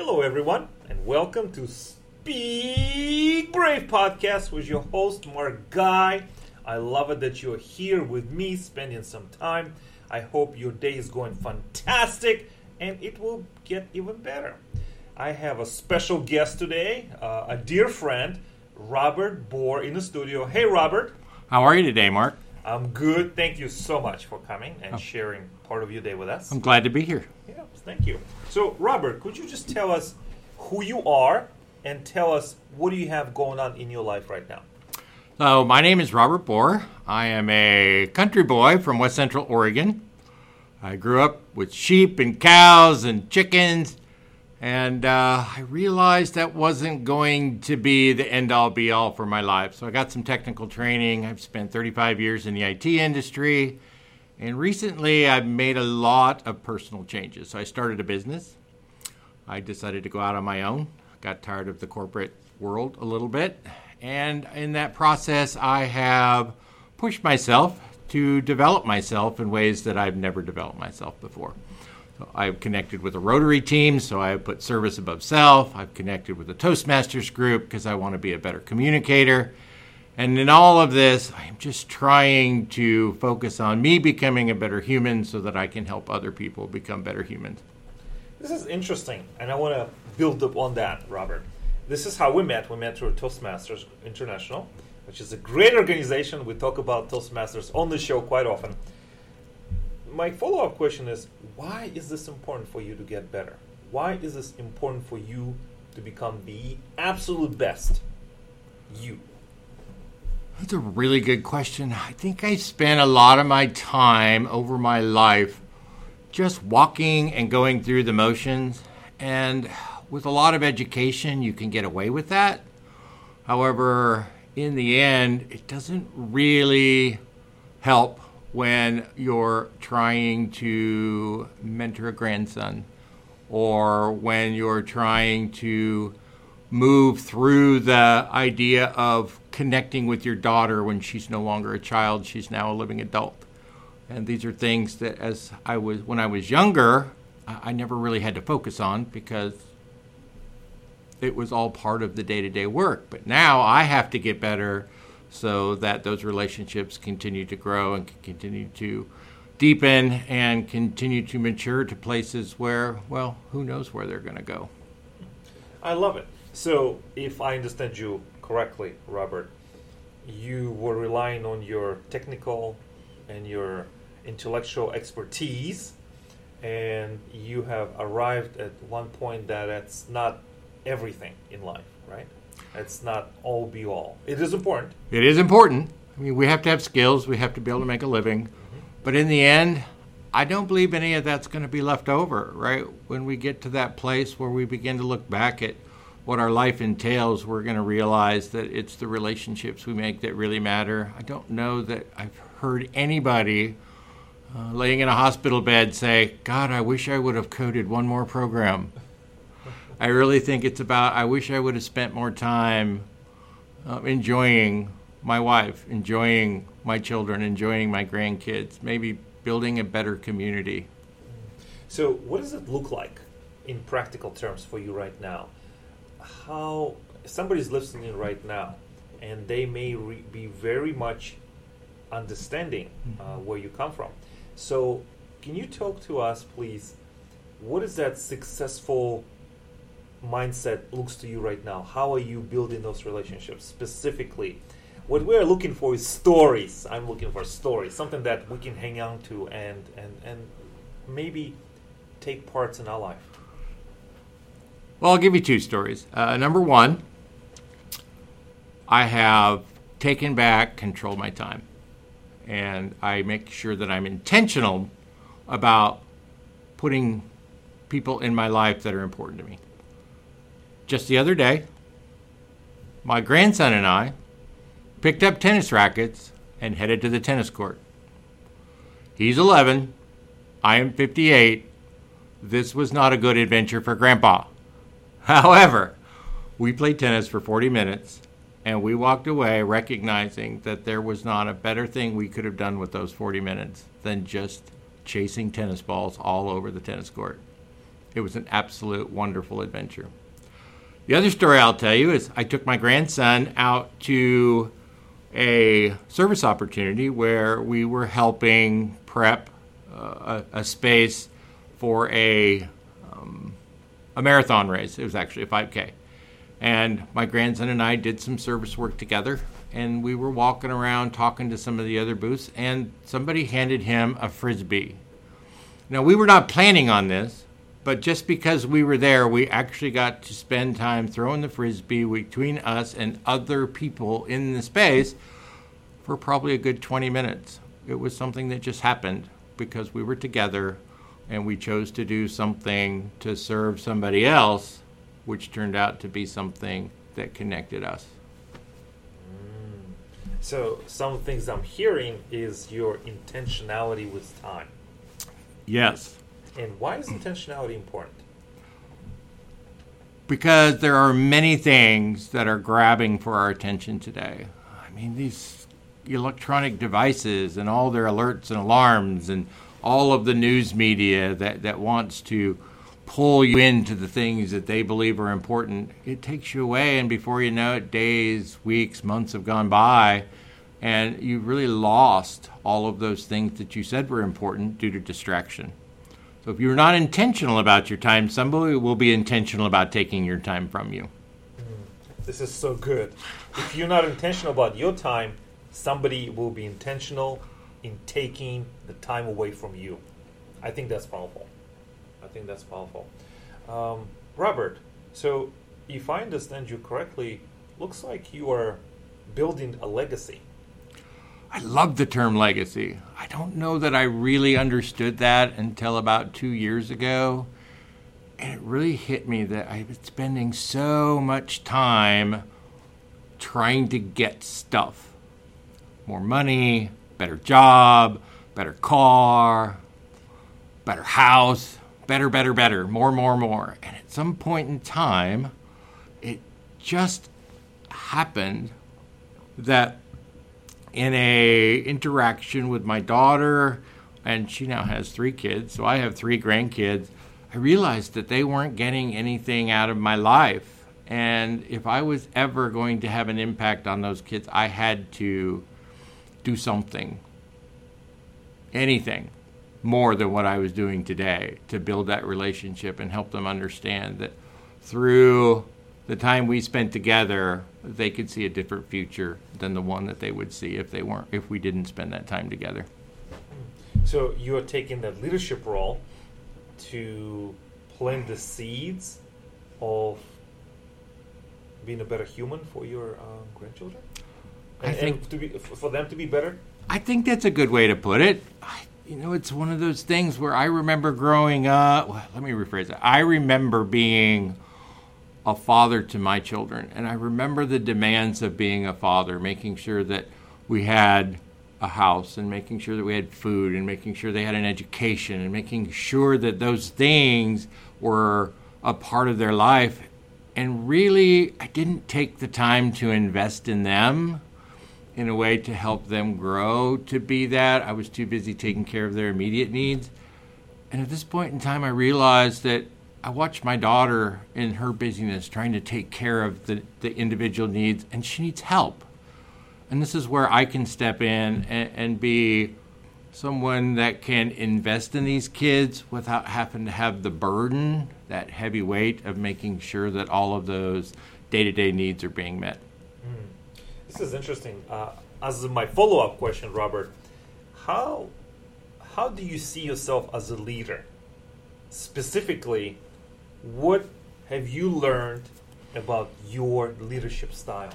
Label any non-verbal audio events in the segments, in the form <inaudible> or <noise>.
Hello, everyone, and welcome to Speak Brave podcast with your host, Mark Guy. I love it that you're here with me, spending some time. I hope your day is going fantastic and it will get even better. I have a special guest today, uh, a dear friend, Robert Bohrer, in the studio. Hey, Robert. How are you today, Mark? I'm good. Thank you so much for coming and oh. sharing part of your day with us. I'm glad to be here. Yeah, thank you. So, Robert, could you just tell us who you are and tell us what do you have going on in your life right now? So, my name is Robert Bohrer. I am a country boy from West Central Oregon. I grew up with sheep and cows and chickens, and uh, I realized that wasn't going to be the end all be all for my life. So, I got some technical training. I've spent 35 years in the IT industry. And recently, I've made a lot of personal changes. So I started a business. I decided to go out on my own. Got tired of the corporate world a little bit. And in that process, I have pushed myself to develop myself in ways that I've never developed myself before. I've connected with a Rotary team, so I put service above self. I've connected with a Toastmasters group because I want to be a better communicator. And in all of this, I'm just trying to focus on me becoming a better human so that I can help other people become better humans. This is interesting, and I want to build up on that, Robert. This is how we met. We met through Toastmasters International, which is a great organization. We talk about Toastmasters on the show quite often. My follow up question is why is this important for you to get better? Why is this important for you to become the absolute best you? That's a really good question. I think I spent a lot of my time over my life just walking and going through the motions. And with a lot of education, you can get away with that. However, in the end, it doesn't really help when you're trying to mentor a grandson or when you're trying to move through the idea of connecting with your daughter when she's no longer a child, she's now a living adult. And these are things that as I was when I was younger, I never really had to focus on because it was all part of the day-to-day work. But now I have to get better so that those relationships continue to grow and continue to deepen and continue to mature to places where, well, who knows where they're going to go. I love it. So, if I understand you correctly, Robert, you were relying on your technical and your intellectual expertise, and you have arrived at one point that that's not everything in life, right? It's not all be all. It is important. It is important. I mean, we have to have skills, we have to be able to make a living. Mm-hmm. But in the end, I don't believe any of that's going to be left over, right? When we get to that place where we begin to look back at what our life entails, we're going to realize that it's the relationships we make that really matter. I don't know that I've heard anybody uh, laying in a hospital bed say, God, I wish I would have coded one more program. I really think it's about, I wish I would have spent more time uh, enjoying my wife, enjoying my children, enjoying my grandkids, maybe building a better community. So, what does it look like in practical terms for you right now? how somebody's listening right now and they may re- be very much understanding uh, mm-hmm. where you come from. So, can you talk to us, please? What is that successful mindset looks to you right now? How are you building those relationships specifically? What we're looking for is stories. I'm looking for stories, something that we can hang on to and and and maybe take parts in our life. Well, I'll give you two stories. Uh, number one, I have taken back control of my time. And I make sure that I'm intentional about putting people in my life that are important to me. Just the other day, my grandson and I picked up tennis rackets and headed to the tennis court. He's 11, I am 58. This was not a good adventure for Grandpa. However, we played tennis for 40 minutes and we walked away recognizing that there was not a better thing we could have done with those 40 minutes than just chasing tennis balls all over the tennis court. It was an absolute wonderful adventure. The other story I'll tell you is I took my grandson out to a service opportunity where we were helping prep uh, a, a, space for a um, a marathon race. It was actually a 5K, and my grandson and I did some service work together. And we were walking around talking to some of the other booths, and somebody handed him a frisbee. Now we were not planning on this, but just because we were there, we actually got to spend time throwing the frisbee between us and other people in the space for probably a good 20 minutes. It was something that just happened because we were together and we chose to do something to serve somebody else, which turned out to be something that connected us. Mm. So, some things I'm hearing is your intentionality with time. Yes. And why is intentionality important? Because there are many things that are grabbing for our attention today. I mean, these electronic devices and all their alerts and alarms and all of the news media that, that wants to pull you into the things that they believe are important, it takes you away. And before you know it, days, weeks, months have gone by, and you've really lost all of those things that you said were important due to distraction. If you're not intentional about your time, somebody will be intentional about taking your time from you. This is so good. If you're not intentional about your time, somebody will be intentional in taking the time away from you. I think that's powerful. I think that's powerful. Um, Robert, so if I understand you correctly, looks like you are building a legacy. I love the term legacy. I don't know that I really understood that until about two years ago. And it really hit me that I've been spending so much time trying to get stuff more money, better job, better car, better house, better, better, better, more, more, more. And at some point in time, it just happened that in a interaction with my daughter, and she now has three kids, so I have three grandkids, I realized that they weren't getting anything out of my life. And if I was ever going to have an impact on those kids, I had to do something, anything more than what I was doing today to build that relationship and help them understand that through the time we spent together, they could see a different future than the one that they would see if they weren't if we didn't spend that time together. So you are taking that leadership role to plant the seeds of being a better human for your uh, grandchildren. I think to be, for them to be better. I think that's a good way to put it. I, you know, it's one of those things where I remember growing up. Well, let me rephrase it. I remember being a father to my children, and I remember the demands of being a father, making sure that we had a house and making sure that we had food and making sure they had an education and making sure that those things were a part of their life. And really, I didn't take the time to invest in them in a way to help them grow to be that. I was too busy taking care of their immediate needs. And at this point in time, I realized that I watch my daughter in her busyness trying to take care of the, the individual needs, and she needs help. And this is where I can step in and, and be someone that can invest in these kids without having to have the burden, that heavy weight of making sure that all of those day to day needs are being met. This is interesting. Uh, as my follow up question, Robert, how how do you see yourself as a leader? Specifically, what have you learned about your leadership style?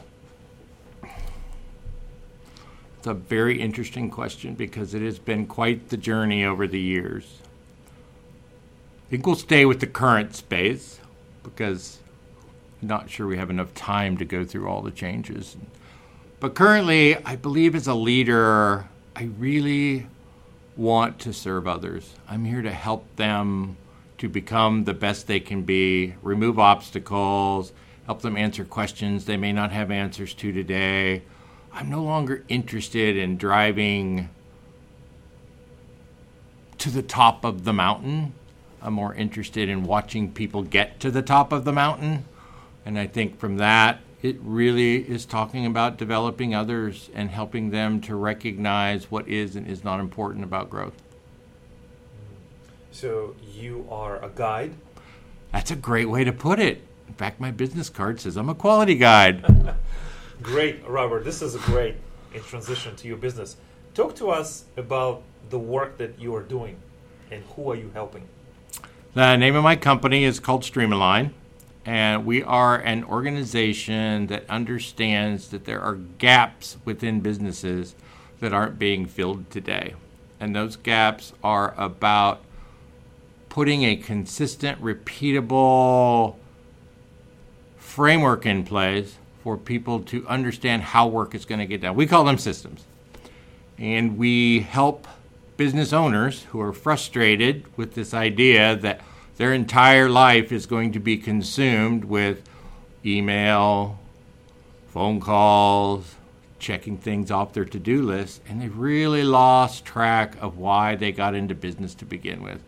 It's a very interesting question because it has been quite the journey over the years. I think we'll stay with the current space because I'm not sure we have enough time to go through all the changes. But currently, I believe as a leader, I really want to serve others. I'm here to help them to become the best they can be, remove obstacles, help them answer questions they may not have answers to today. I'm no longer interested in driving to the top of the mountain. I'm more interested in watching people get to the top of the mountain. And I think from that, it really is talking about developing others and helping them to recognize what is and is not important about growth. So you are a guide? That's a great way to put it. In fact, my business card says I'm a quality guide. <laughs> great, Robert. This is a great transition to your business. Talk to us about the work that you are doing and who are you helping? The name of my company is called Streamalign, and we are an organization that understands that there are gaps within businesses that aren't being filled today. And those gaps are about putting a consistent, repeatable framework in place for people to understand how work is going to get done. We call them systems. And we help business owners who are frustrated with this idea that their entire life is going to be consumed with email, phone calls, checking things off their to do list, and they've really lost track of why they got into business to begin with.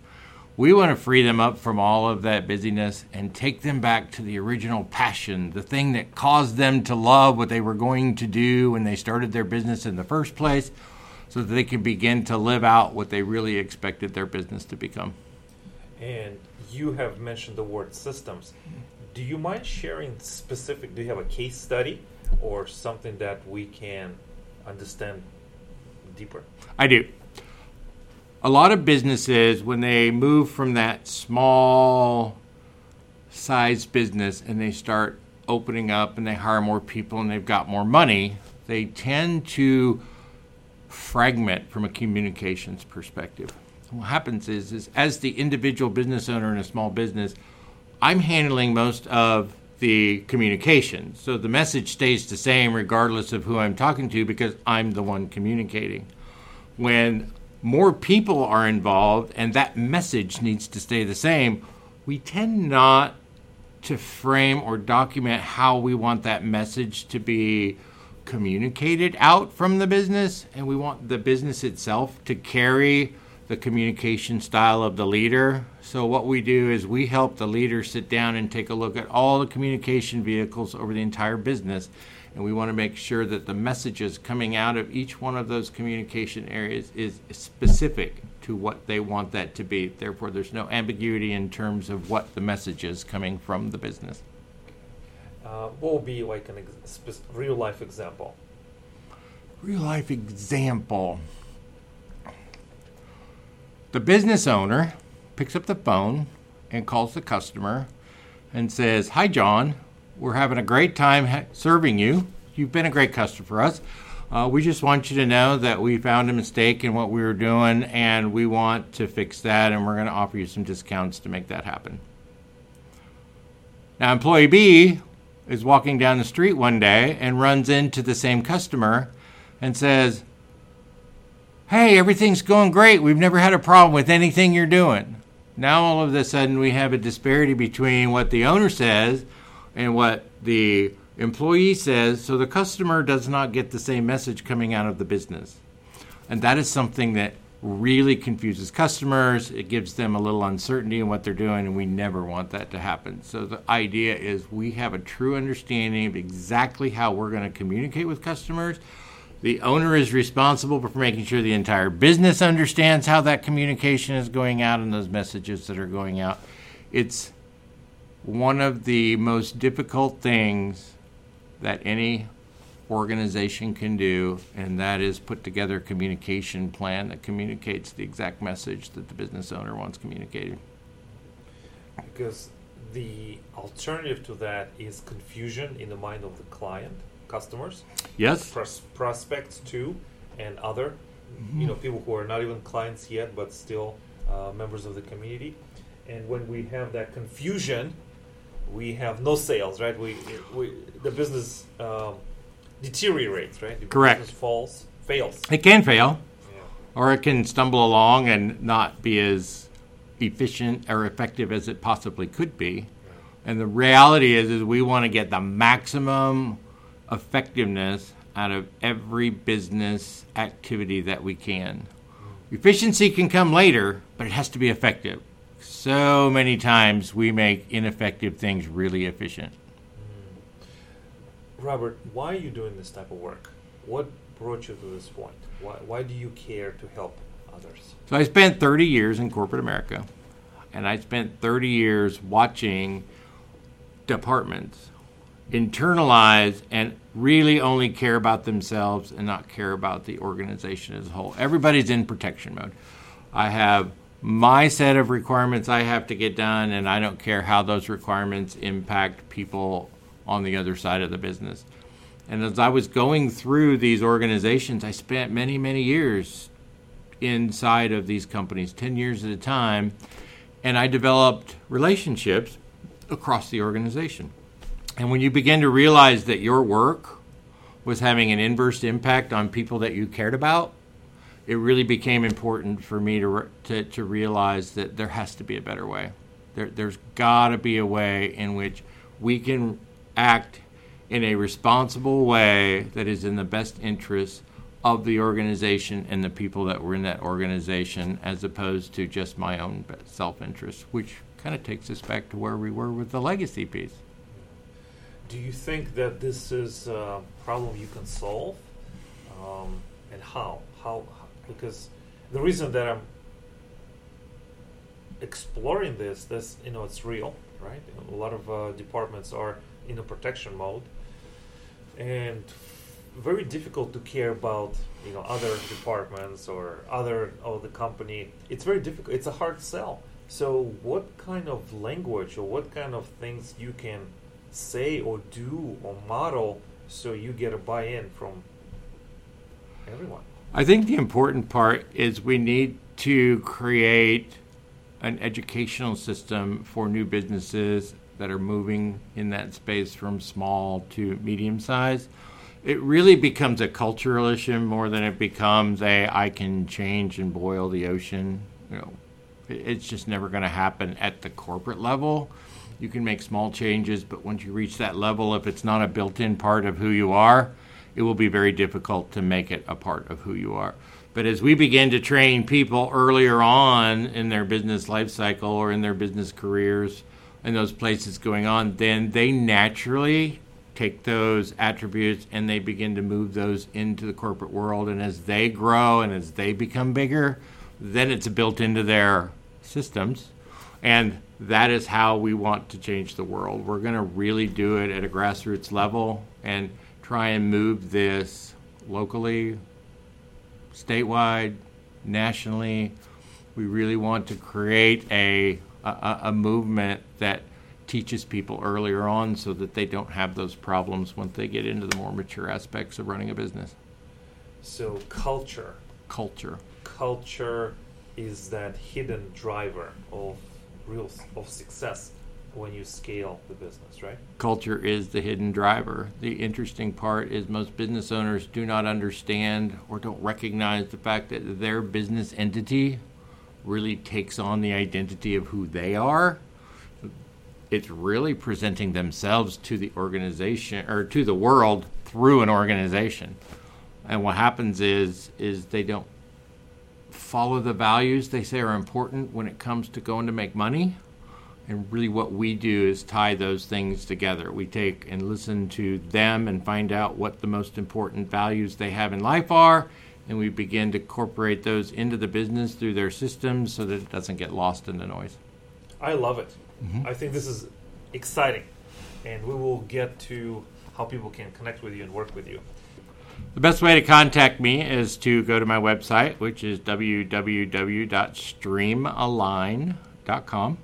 We want to free them up from all of that busyness and take them back to the original passion, the thing that caused them to love what they were going to do when they started their business in the first place, so that they can begin to live out what they really expected their business to become. And you have mentioned the word systems. Do you mind sharing specific? Do you have a case study or something that we can understand deeper? I do. A lot of businesses, when they move from that small size business and they start opening up and they hire more people and they've got more money, they tend to fragment from a communications perspective what happens is, is as the individual business owner in a small business, I'm handling most of the communication. So the message stays the same regardless of who I'm talking to because I'm the one communicating. When more people are involved and that message needs to stay the same, we tend not to frame or document how we want that message to be communicated out from the business and we want the business itself to carry the communication style of the leader. So, what we do is we help the leader sit down and take a look at all the communication vehicles over the entire business. And we want to make sure that the messages coming out of each one of those communication areas is specific to what they want that to be. Therefore, there's no ambiguity in terms of what the message is coming from the business. Uh, what will be like a ex- real life example? Real life example. The business owner picks up the phone and calls the customer and says, Hi, John. We're having a great time serving you. You've been a great customer for us. Uh, we just want you to know that we found a mistake in what we were doing and we want to fix that and we're going to offer you some discounts to make that happen. Now, employee B is walking down the street one day and runs into the same customer and says, hey, everything's going great. We've never had a problem with anything you're doing. Now all of a sudden we have a disparity between what the owner says and what the employee says, so the customer does not get the same message coming out of the business. And that is something that really confuses customers. It gives them a little uncertainty in what they're doing, and we never want that to happen. So the idea is we have a true understanding of exactly how we're going to communicate with customers the owner is responsible for making sure the entire business understands how that communication is going out and those messages that are going out. It's one of the most difficult things that any organization can do, and that is put together a communication plan that communicates the exact message that the business owner wants communicated. Because the alternative to that is confusion in the mind of the client customers. Yes. Pros- prospects too, and other, mm-hmm. you know, people who are not even clients yet, but still uh, members of the community. And when we have that confusion, we have no sales, right? We, we the business um, deteriorates, right? The Correct. Business falls, fails. It can fail, yeah. or it can stumble along and not be as efficient or effective as it possibly could be. And the reality is, is we want to get the maximum effectiveness out of every business activity that we can. Efficiency can come later, but it has to be effective. So many times we make ineffective things really efficient. Mm. Robert, why are you doing this type of work? What brought you to this point? Why, why do you care to help others? So I spent 30 years in corporate America, and I spent 30 years watching departments internalize and really only care about themselves and not care about the organization as a whole. Everybody's in protection mode. I have my set of requirements I have to get done, and I don't care how those requirements impact people on the other side of the business. And as I was going through these organizations, I spent many, many years inside of these companies, 10 years at a time, and I developed relationships across the organization. And when you begin to realize that your work was having an inverse impact on people that you cared about, it really became important for me to, to, to realize that there has to be a better way. There, there's got to be a way in which we can act in a responsible way that is in the best interest of the organization and the people that were in that organization as opposed to just my own self interest, which kind of takes us back to where we were with the legacy piece. Do you think that this is a problem you can solve? Um, and how? How? Because the reason that I'm exploring this, this you know, it's real, right? A lot of uh, departments are in a protection mode, and very difficult to care about you know other departments or other of the company. It's very difficult. It's a hard sell. So, what kind of language or what kind of things you can say or do or model so you get a buy-in from everyone? I think the important part is we need to create an educational system for new businesses that are moving in that space from small to medium size. It really becomes a cultural issue more than it becomes a I can change and boil the ocean. You know, it's just never going to happen at the corporate level. You can make small changes, but once you reach that level, if it's not a built-in part of who you are, it will be very difficult to make it a part of who you are. But as we begin to train people earlier on in their business life cycle or in their business careers, and those places going on, then they naturally take those attributes and they begin to move those into the corporate world. And as they grow and as they become bigger, then it's built into their systems. And that is how we want to change the world. We're going to really do it at a grassroots level and try and move this locally, statewide, nationally. We really want to create a a, a movement that teaches people earlier on so that they don't have those problems once they get into the more mature aspects of running a business. So culture. Culture. Culture is that hidden driver of real of success when you scale the business, right? Culture is the hidden driver. The interesting part is most business owners do not understand or don't recognize the fact that their business entity really takes on the identity of who they are. It's really presenting themselves to the organization or to the world through an organization. And what happens is is they don't follow the values they say are important when it comes to going to make money. And really, what we do is tie those things together. We take and listen to them and find out what the most important values they have in life are, and we begin to incorporate those into the business through their systems so that it doesn't get lost in the noise. I love it. Mm-hmm. I think this is exciting, and we will get to how people can connect with you and work with you. The best way to contact me is to go to my website, which is www.streamalign.com,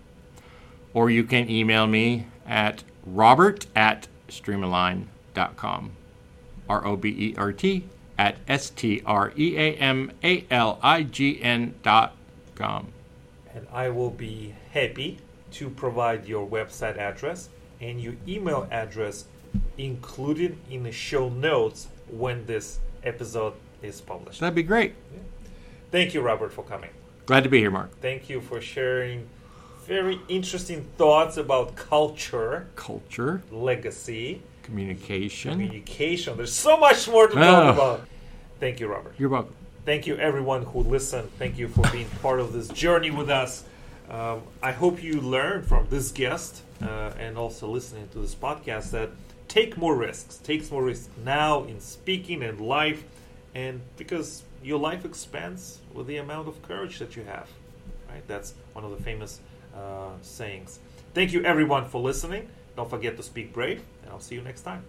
or you can email me at robert at streamalign.com. R O B E R T at S T R E A M A L I G N dot com. And I will be happy to provide your website address and your email address included in the show notes when this episode is published. That'd be great. Yeah. Thank you, Robert, for coming. Glad to be here, Mark. Thank you for sharing very interesting thoughts about culture, culture, legacy, communication. Communication. There's so much more to talk about. Thank you, Robert. You're welcome. Thank you, everyone who listened. Thank you for being part of this journey with us. Um, I hope you learned from this guest uh, and also listening to this podcast that take more risks, take more risks now in speaking and life, and because your life expands with the amount of courage that you have. Right? That's one of the famous Uh, sayings. Thank you, everyone, for listening. Don't forget to speak brave, and I'll see you next time.